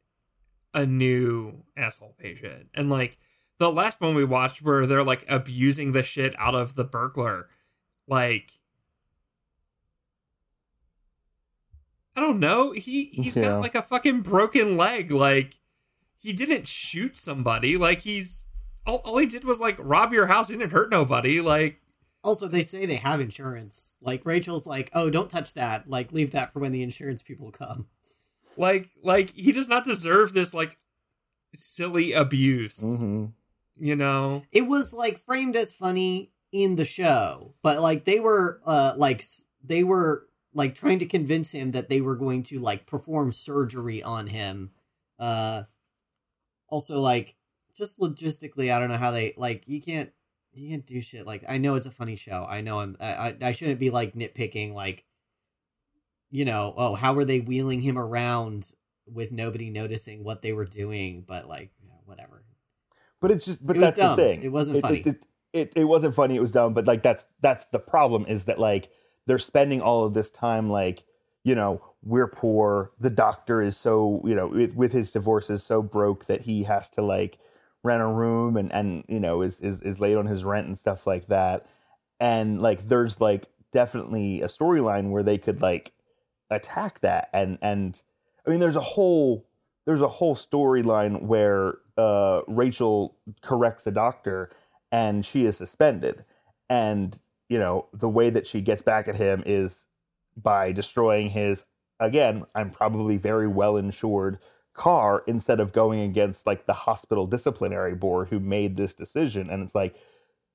a new asshole patient. And like the last one we watched where they're like abusing the shit out of the burglar. Like I don't know. He he's Yeah. got like a fucking broken leg. Like he didn't shoot somebody. Like he's all, all he did was like rob your house. He didn't hurt nobody. Like Also, they say they have insurance. Like Rachel's like, "Oh, don't touch that. Like, leave that for when the insurance people come." like like he does not deserve this like silly abuse. Mm-hmm. You know. It was like framed as funny in the show, but like they were, uh, like they were like trying to convince him that they were going to like perform surgery on him. Uh, also, like just logistically, I don't know how they like. You can't you can't do shit like. I know it's a funny show. I know I'm. I I, I shouldn't be like nitpicking like. You know, oh, how were they wheeling him around with nobody noticing what they were doing? But like, yeah, whatever. But it's just, but It was that's dumb. the thing. It wasn't funny. It, it, it wasn't funny. It was dumb. But like that's that's the problem is that like they're spending all of this time like you know we're poor. The doctor is so you know with, with his divorce is so broke that he has to like rent a room and and you know is is is late on his rent and stuff like that. And like there's like definitely a storyline where they could like attack that and and I mean there's a whole there's a whole storyline where uh, Rachel corrects a doctor and she is suspended. And, you know, the way that she gets back at him is by destroying his, again, I'm probably very well insured car instead of going against like the hospital disciplinary board who made this decision. And it's like,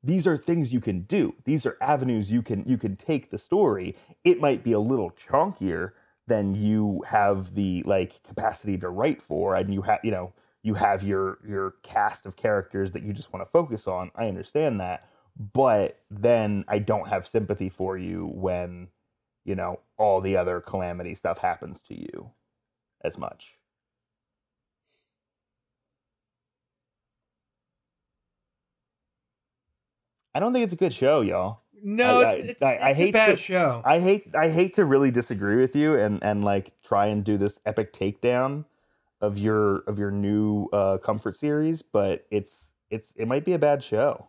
these are things you can do. These are avenues you can you can take the story. It might be a little chunkier than you have the like capacity to write for and you have you know you have your your cast of characters that you just want to focus on i understand that but then i don't have sympathy for you when you know all the other calamity stuff happens to you as much. I don't think it's a good show, y'all. No, I- it's it's, I- I it's hate a bad to- show. I hate I hate to really disagree with you and and like try and do this epic takedown of your of your new uh comfort series, but it's it's it might be a bad show.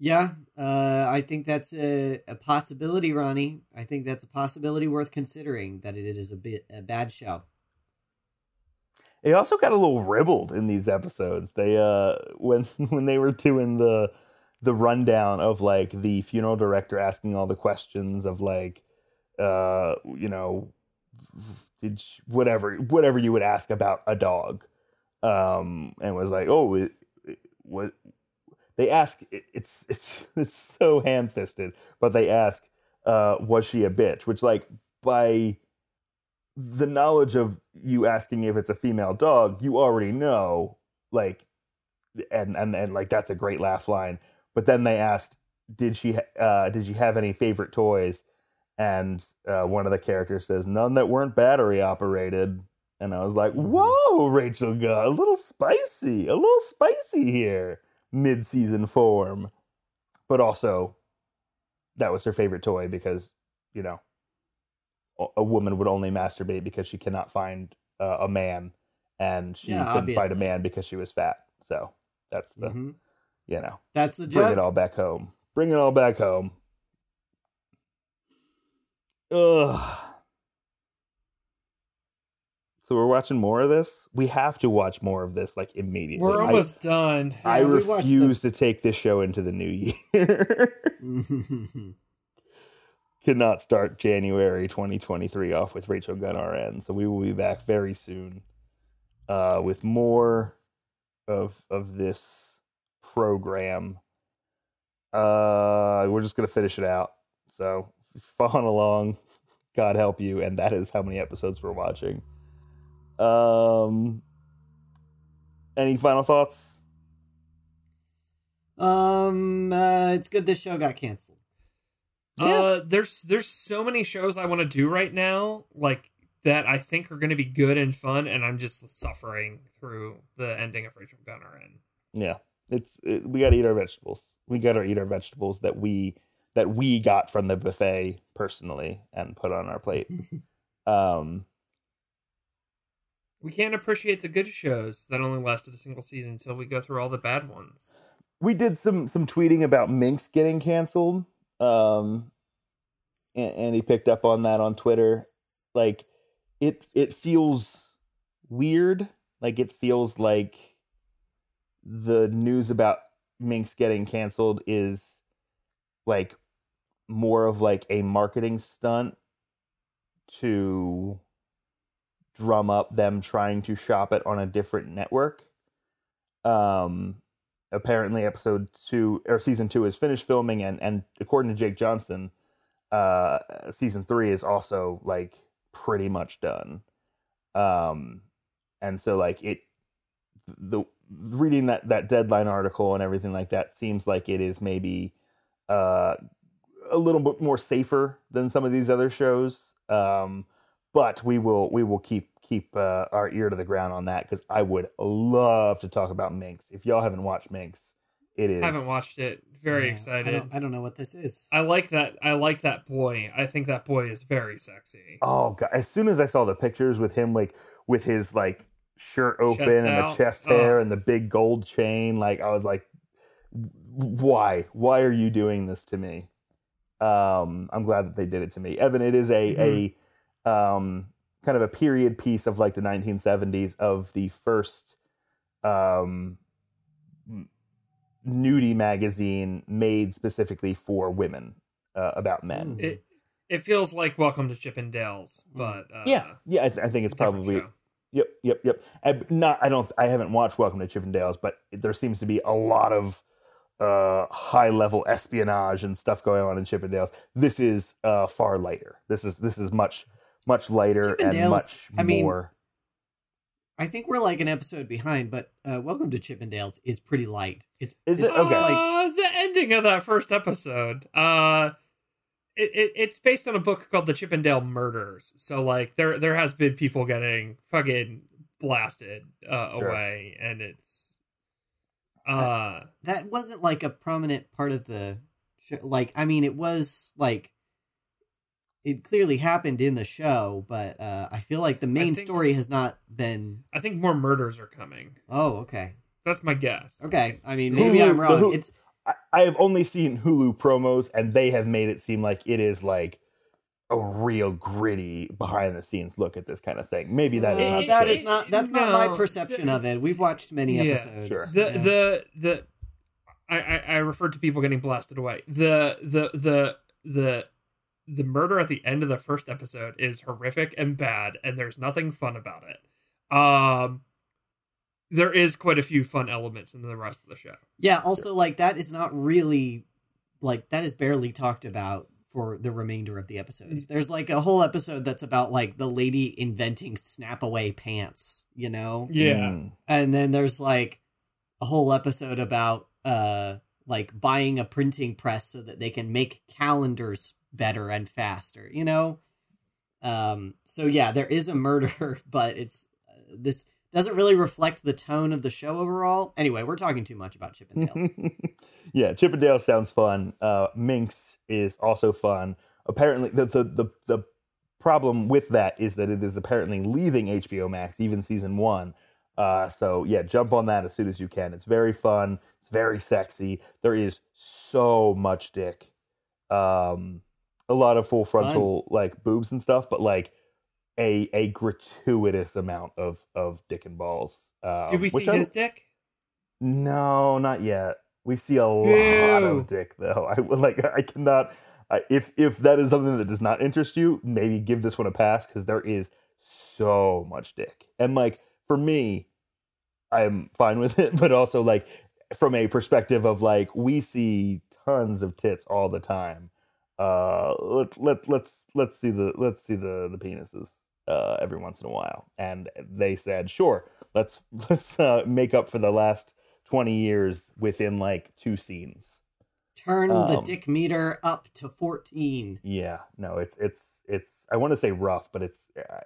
Yeah, uh, I think that's a, a possibility, Ronnie. I think that's a possibility worth considering that it is a bit a bad show. It also got a little ribbled in these episodes. They uh when when they were doing the the rundown of like the funeral director asking all the questions of like uh you know did whatever whatever you would ask about a dog um and was like oh it, it, what they ask it's it's it's so ham-fisted but they ask uh was she a bitch which like by the knowledge of you asking if it's a female dog, you already know, like, and and and like that's a great laugh line. But then they asked, "Did she uh, did she have any favorite toys?" And uh, one of the characters says, "None that weren't battery operated." And I was like, "Whoa, Rachel got a little spicy, a little spicy here, mid-season form." But also, that was her favorite toy because you know a- woman would only masturbate because she cannot find uh, a man, and she Yeah, couldn't find a man because she was fat. So that's the Mhm. you know That's the bring it all back home. Bring it all back home. Ugh. So we're watching more of this. We have to watch more of this like immediately. We're I- almost done. I, Yeah, refuse to take this show into the new year. Cannot start January 2023 off with Rachel Gunn RN. So we will be back very soon uh, with more of of this program. Uh, we're just gonna finish it out. So following along, God help you, and that is how many episodes we're watching. Um, any final thoughts? um, uh, it's good this show got canceled. Uh, there's there's so many shows I want to do right now, like that I think are going to be good and fun, and I'm just suffering through the ending of Rachel Gunner. And Yeah, it's it, we got to eat our vegetables. We got to eat our vegetables that we that we got from the buffet personally and put on our plate. um, we can't appreciate the good shows that only lasted a single season until we go through all the bad ones. we did some some tweeting about Minx getting canceled. Um, and, and he picked up on that on Twitter. Like it it feels weird. Like it feels like the news about Minx getting canceled is like more of like a marketing stunt to drum up them trying to shop it on a different network. Um apparently episode 2 or season 2 is finished filming and and according to Jake Johnson uh season 3 is also like pretty much done. Um and so like it the reading that that deadline article and everything like that seems like it is maybe uh a little bit more safer than some of these other shows um but we will we will keep keep uh, our ear to the ground on that because i would love to talk about minx if y'all haven't watched minx it is Haven't watched it. Very Yeah, I excited. don't, I don't know what this is. I like that. I like that boy. I think that boy is very sexy. oh god as soon as i saw the pictures with him like with his like shirt open Chest and out. the chest hair Oh. and the big gold chain like i was like why why are you doing this to me um i'm glad that they did it to me evan it is a a um kind of a period piece of like the 1970s of the first um nudie magazine made specifically for women uh, about men Mm. It it feels like Welcome to Chippendales, but uh, yeah yeah I, th- I think it's probably show. Yep, yep, yep. And not, I don't, I haven't watched Welcome to Chippendales, but there seems to be a lot of uh, high level espionage and stuff going on in Chippendales. This is uh, far lighter. This is this is much much lighter and Chippendales, much I mean, more. I think we're like an episode behind, but uh, Welcome to Chippendales is pretty light. It's Is it's it? Okay. Uh, the ending of that first episode. Uh, it, it, it's based on a book called The Chippendale Murders. So like there there has been people getting fucking blasted uh, Sure. away, and it's uh that wasn't like a prominent part of the show. Like, I mean, it was like it clearly happened in the show, but uh, I feel like the main think- story has not been. I think more murders are coming. Oh, okay, That's my guess. okay. I mean, maybe Hulu- I'm wrong. Hulu- It's I, I have only seen Hulu promos, and they have made it seem like it is like a real gritty behind the scenes look at this kind of thing. Maybe that is not that true. not that's not my perception the- of it. We've watched many Yeah, episodes. sure. the Yeah. the the I, I I referred to people getting blasted away. The the the the the murder at the end of the first episode is horrific and bad, and there's nothing fun about it. Um, there is quite a few fun elements in the rest of the show. Yeah, also like that is not really like that is barely talked about for the remainder of the episodes. Mm. There's like a whole episode that's about like the lady inventing snap away pants, you know? Yeah. And then there's like a whole episode about uh like buying a printing press so that they can make calendars better and faster, you know? Um so yeah, there is a murder, but it's uh, this doesn't really reflect the tone of the show overall. Anyway, we're talking too much about Chippendales. yeah, Chippendale sounds fun. Uh, Minx is also fun. Apparently, the, the the the problem with that is that it is apparently leaving HBO Max, even season one. Uh, so yeah, jump on that as soon as you can. It's very fun. It's very sexy. There is so much dick. Um, a lot of full frontal like boobs and stuff, but like a a gratuitous amount of of dick and balls. Um, Did we see which I- his dick? no, not yet. We see a lot of dick, though. I would like. I cannot. I, if if that is something that does not interest you, maybe give this one a pass because there is so much dick. And like for me, I'm fine with it, but also like from a perspective of like we see tons of tits all the time. Uh, let let let's let's see the let's see the the penises uh every once in a while, and they said sure, let's let's uh, make up for the last 20 years within like two scenes. Turn the Um, dick meter up to 14. Yeah, no, it's it's it's I want to say rough, but it's I-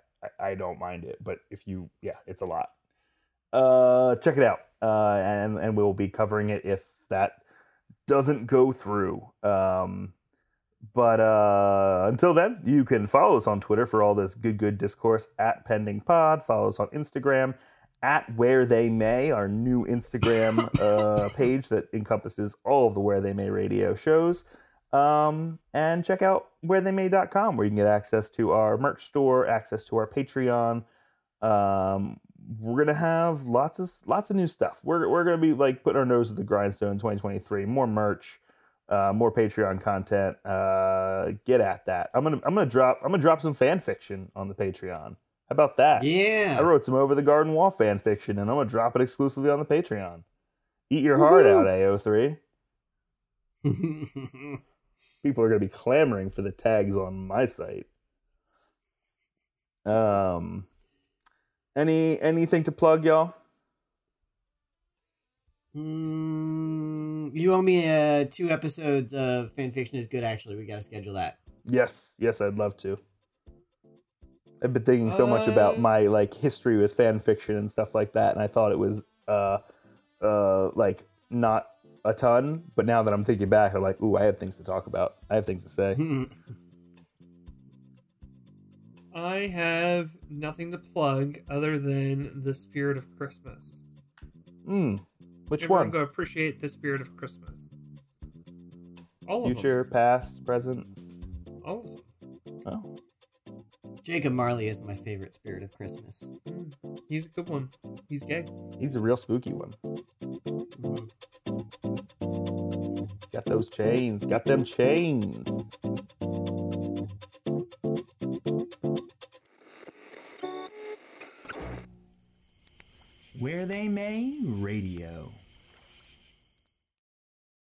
I don't mind it, but if you yeah, it's a lot. Uh check it out. Uh and and we'll be covering it if that doesn't go through. Um but uh until then, you can follow us on Twitter for all this good good discourse at pending pod. Follow us on Instagram at where they may, our new Instagram uh, page that encompasses all of the where they may radio shows. Um, and check out wherethey.com where you can get access to our merch store, access to our Patreon. Um, we're gonna have lots of lots of new stuff. We're we're gonna be like putting our nose at the grindstone in 2023. More merch, uh, more Patreon content. Uh, get at that. I'm gonna I'm gonna drop I'm gonna drop some fan fiction on the Patreon. How about that? Yeah. I wrote some over the garden wall fan fiction, and I'm gonna drop it exclusively on the Patreon. Eat your heart out, AO3. People are gonna be clamoring for the tags on my site. Um, any anything to plug, y'all? Mm, you owe me uh, two episodes of fanfiction is good. Actually, we got to schedule that. Yes, yes, I'd love to. I've been thinking so much about Uh, my like history with fan fiction and stuff like that, and I thought it was uh uh like not a ton, but now that I'm thinking back, I'm like, ooh, I have things to talk about. I have things to say. I have nothing to plug other than the spirit of Christmas. Hmm. Which Everyone one? go appreciate the spirit of Christmas. All of them. Future, past, present. All of them. Oh, Jacob Marley is my favorite spirit of Christmas. Mm, He's a good one. He's gay. he's a real spooky one. Got those chains. Got them chains. Where They May Radio.